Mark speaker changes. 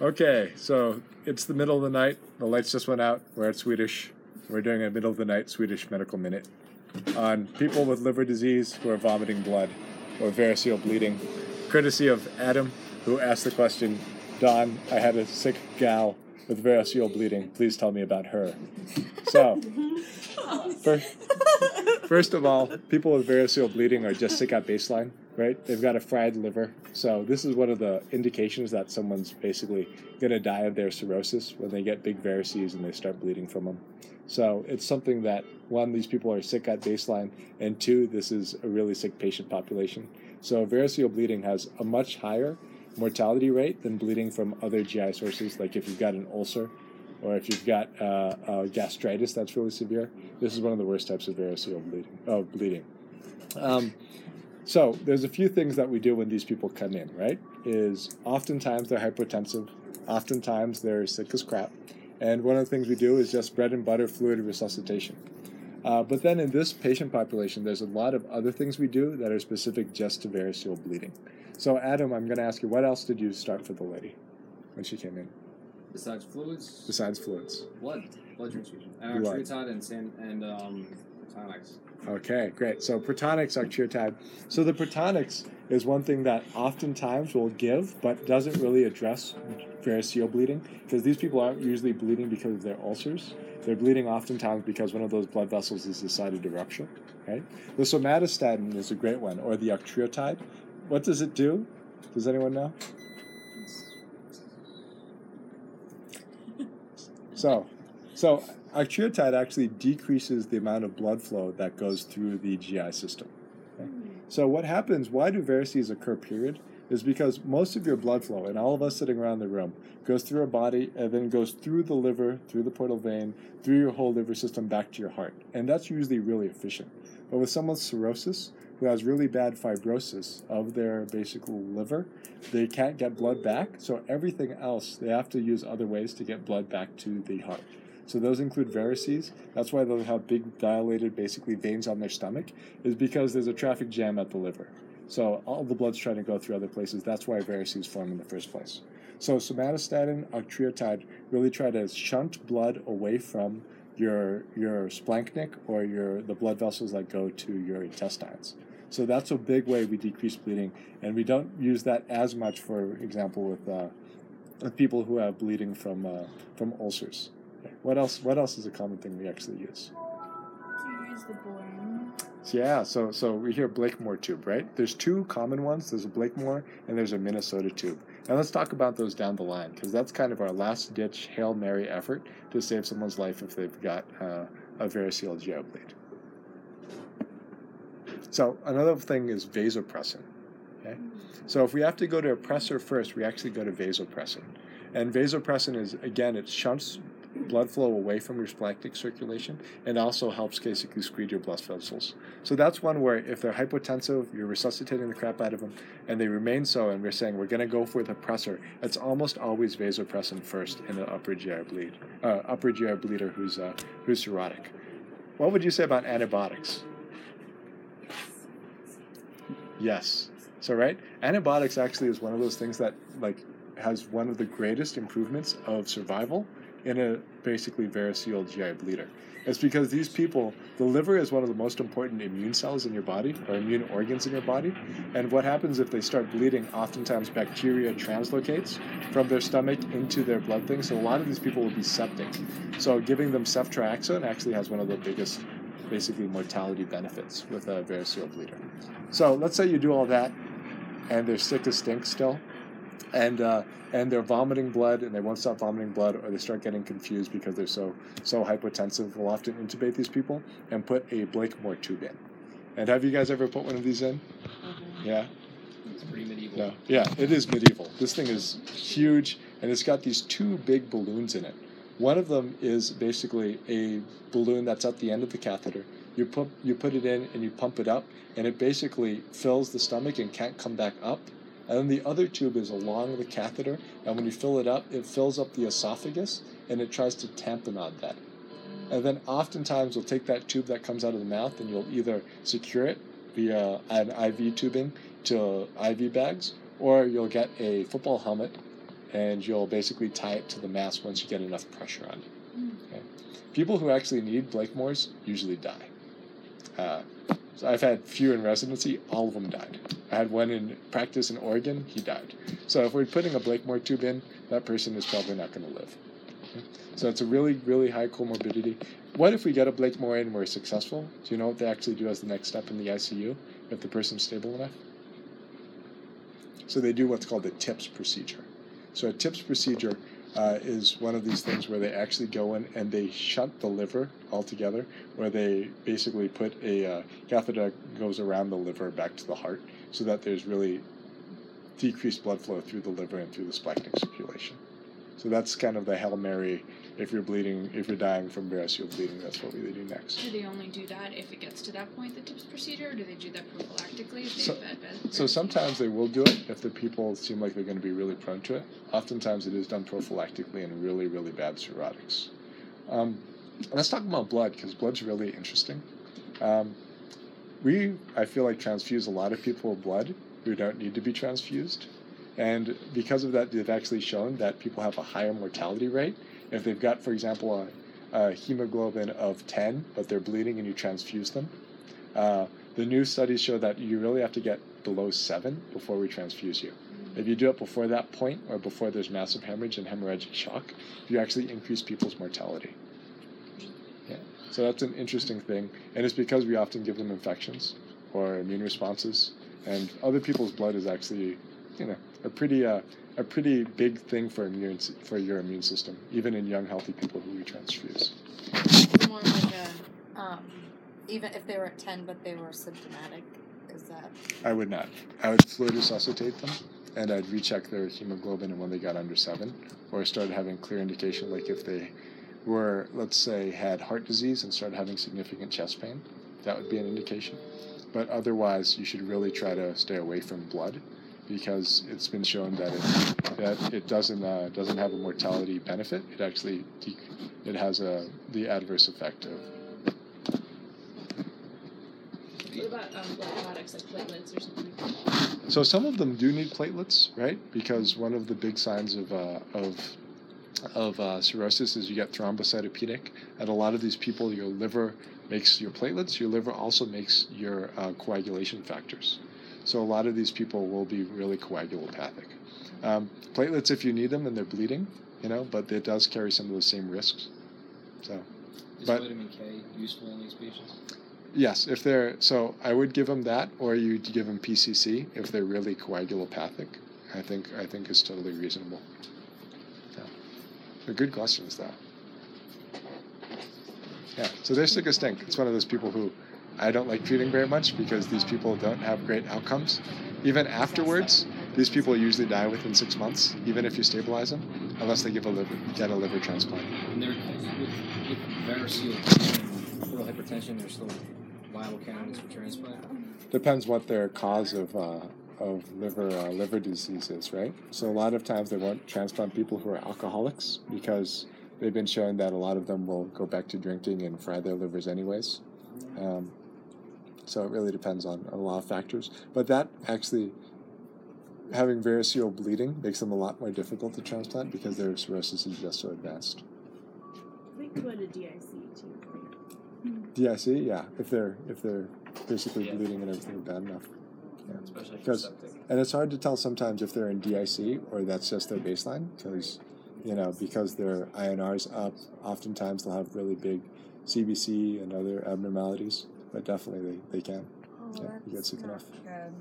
Speaker 1: Okay, so it's the middle of the night. The lights just went out. We're at Swedish. We're doing a middle of the night Swedish medical minute on people with liver disease who are vomiting blood or variceal bleeding, courtesy of Adam, who asked the question Don, I had a sick gal with variceal bleeding. Please tell me about her. So, first, first of all, people with variceal bleeding are just sick at baseline, right? They've got a fried liver. So, this is one of the indications that someone's basically going to die of their cirrhosis when they get big varices and they start bleeding from them. So, it's something that, one, these people are sick at baseline, and two, this is a really sick patient population. So, variceal bleeding has a much higher mortality rate than bleeding from other GI sources, like if you've got an ulcer or if you've got uh, uh, gastritis that's really severe. This is one of the worst types of variceal bleeding. Bleeding. Um, so there's a few things that we do when these people come in, right? Is oftentimes they're hypotensive, oftentimes they're sick as crap, and one of the things we do is just bread and butter fluid resuscitation. Uh, but then in this patient population, there's a lot of other things we do that are specific just to variceal bleeding. So, Adam, I'm going to ask you, what else did you start for the lady when she came in?
Speaker 2: Besides fluids,
Speaker 1: Besides fluids.
Speaker 2: blood, blood transfusion, and
Speaker 1: Blood.
Speaker 2: octreotide and san- and um, Tonics.
Speaker 1: Okay, great. So Protonix, octreotide. So the Protonix is one thing that oftentimes we'll give, but doesn't really address variceal bleeding because these people aren't usually bleeding because of their ulcers. They're bleeding oftentimes because one of those blood vessels has decided to rupture. Right. The somatostatin is a great one, or the octreotide. What does it do? Does anyone know? So, so octreotide actually decreases the amount of blood flow that goes through the GI system. okay? So what happens? Why do varices occur? Period is because most of your blood flow, and all of us sitting around the room, goes through our body and then goes through the liver, through the portal vein, through your whole liver system back to your heart, and that's usually really efficient. But with someone with cirrhosis, who has really bad fibrosis of their basic liver, they can't get blood back. So everything else, they have to use other ways to get blood back to the heart. So those include varices. That's why they'll have big dilated, basically veins on their stomach, is because there's a traffic jam at the liver. So all the blood's trying to go through other places. That's why varices form in the first place. So somatostatin, octreotide really try to shunt blood away from your your splanchnic or your the blood vessels that go to your intestines. So that's a big way we decrease bleeding, and we don't use that as much, for example, with, uh, with people who have bleeding from uh, from ulcers. What else? What else is a common thing we actually use?
Speaker 3: Do you use the?
Speaker 1: Yeah, so so we hear Blakemore tube, right? There's two common ones. There's a Blakemore and there's a Minnesota tube. And let's talk about those down the line because that's kind of our last ditch hail mary effort to save someone's life if they've got uh, a variceal bleed. So another thing is vasopressin. Okay, so if we have to go to a pressor first, we actually go to vasopressin, and vasopressin is again it shunts blood flow away from your splanchnic circulation and also helps basically squeeze your blood vessels. So that's one where if they're hypotensive, you're resuscitating the crap out of them, and they remain so, and we're saying we're going to go for the pressor. It's almost always vasopressin first in an upper GI bleed, uh, upper GI bleeder who's uh, who's cirrhotic. What would you say about antibiotics? Yes. So right, antibiotics actually is one of those things that like has one of the greatest improvements of survival in a basically variceal GI bleeder. It's because these people, the liver is one of the most important immune cells in your body or immune organs in your body. And what happens if they start bleeding? Oftentimes, bacteria translocates from their stomach into their blood thing. So a lot of these people will be septic. So giving them ceftriaxone actually has one of the biggest, basically, mortality benefits with a variceal bleeder. So let's say you do all that, and they're sick as stink still and uh, and they're vomiting blood and they won't stop vomiting blood or they start getting confused because they're so so hypotensive we'll often intubate these people and put a blakemore tube in. And have you guys ever put one of these in? Yeah?
Speaker 2: It's pretty medieval.
Speaker 1: no. Yeah it is medieval. This thing is huge and it's got these two big balloons in it. One of them is basically a balloon that's at the end of the catheter. You put you put it in and you pump it up and it basically fills the stomach and can't come back up and then the other tube is along the catheter, and when you fill it up, it fills up the esophagus and it tries to tamponade that. And then oftentimes we'll take that tube that comes out of the mouth and you'll either secure it via an IV tubing to IV bags, or you'll get a football helmet and you'll basically tie it to the mass once you get enough pressure on it.
Speaker 3: Mm.
Speaker 1: Okay. People who actually need Blakemores usually die. Uh, so I've had few in residency, all of them died. I had one in practice in Oregon, he died. So if we're putting a Blakemore tube in, that person is probably not going to live. So it's a really, really high comorbidity. What if we get a Blakemore in and we're successful? Do you know what they actually do as the next step in the ICU if the person's stable enough? So they do what's called the TIPS procedure. So a TIPS procedure uh, is one of these things where they actually go in and they shunt the liver altogether, where they basically put a uh, catheter goes around the liver back to the heart, so that there's really decreased blood flow through the liver and through the splanchnic circulation. So that's kind of the hail mary. If you're bleeding, if you're dying from variceal bleeding, that's what we do next.
Speaker 3: Do they only do that if it gets to that point, the TIPS procedure, or do they do that prophylactically if
Speaker 1: So-
Speaker 3: they've had bad
Speaker 1: So sometimes they will do it if the people seem like they're going to be really prone to it. Oftentimes it is done prophylactically in really, really bad cirrhotics. Um, let's talk about blood because blood's really interesting. Um, we, I feel like, transfuse a lot of people with blood who don't need to be transfused. And because of that, they've actually shown that people have a higher mortality rate if they've got, for example, a, a hemoglobin of 10, but they're bleeding and you transfuse them. Uh, the new studies show that you really have to get below 7 before we transfuse you. If you do it before that point or before there's massive hemorrhage and hemorrhagic shock, you actually increase people's mortality. So that's an interesting thing. And it's because we often give them infections or immune responses. And other people's blood is actually, you know, a pretty uh, a pretty big thing for immune for your immune system, even in young healthy people who we transfuse.
Speaker 4: It's more like a, um, even if they were at 10 but they were symptomatic, is that
Speaker 1: I would not. I would fluid resuscitate them, and I'd recheck their hemoglobin and when they got under seven, or started having clear indication, like if they were, let's say, had heart disease and started having significant chest pain, that would be an indication. But otherwise, you should really try to stay away from blood, because it's been shown that it that it doesn't uh, doesn't have a mortality benefit. It actually de- it has a the adverse effect of
Speaker 5: What about um, blood products like platelets or something?
Speaker 1: So some of them do need platelets, right? Because one of the big signs of uh, of of uh, cirrhosis is you get thrombocytopenic, and a lot of these people, your liver makes your platelets. Your liver also makes your uh, coagulation factors. So a lot of these people will be really coagulopathic. Um, platelets, if you need them and they're bleeding, you know, but it does carry some of the same risks. So
Speaker 2: Is
Speaker 1: But-
Speaker 2: vitamin K useful in these patients?
Speaker 1: yes, if they're so, I would give them that, or you'd give them PCC if they're really coagulopathic. I think I think is totally reasonable. They're good questions though. Yeah, so they're sick as stink. It's one of those people who I don't like treating very much because these people don't have great outcomes. Even afterwards, these people usually die within six months, even if you stabilize them, unless they give a liver get a liver transplant.
Speaker 2: And they're with, with variceal and portal hypertension, they're still viable candidates for transplant.
Speaker 1: Depends what their cause of uh, of liver uh, liver disease is, right? So a lot of times they won't transplant people who are alcoholics because they've been shown that a lot of them will go back to drinking and fry their livers anyways. Um, so it really depends on, on a lot of factors. But that actually having variceal bleeding makes them a lot more difficult to transplant because their cirrhosis is just so advanced.
Speaker 5: I think go to DIC too.
Speaker 1: DIC, yeah, if they're if they're basically
Speaker 2: Yeah.
Speaker 1: bleeding and everything bad enough.
Speaker 2: Especially for
Speaker 1: Because-
Speaker 2: septic.
Speaker 1: And it's hard to tell sometimes if they're in DIC or that's just their baseline because, you know, because their INR's up, oftentimes they'll have really big CBC and other abnormalities. But definitely they, they can.
Speaker 4: Oh,
Speaker 1: Yeah, you get sick
Speaker 4: not
Speaker 1: enough.
Speaker 4: good.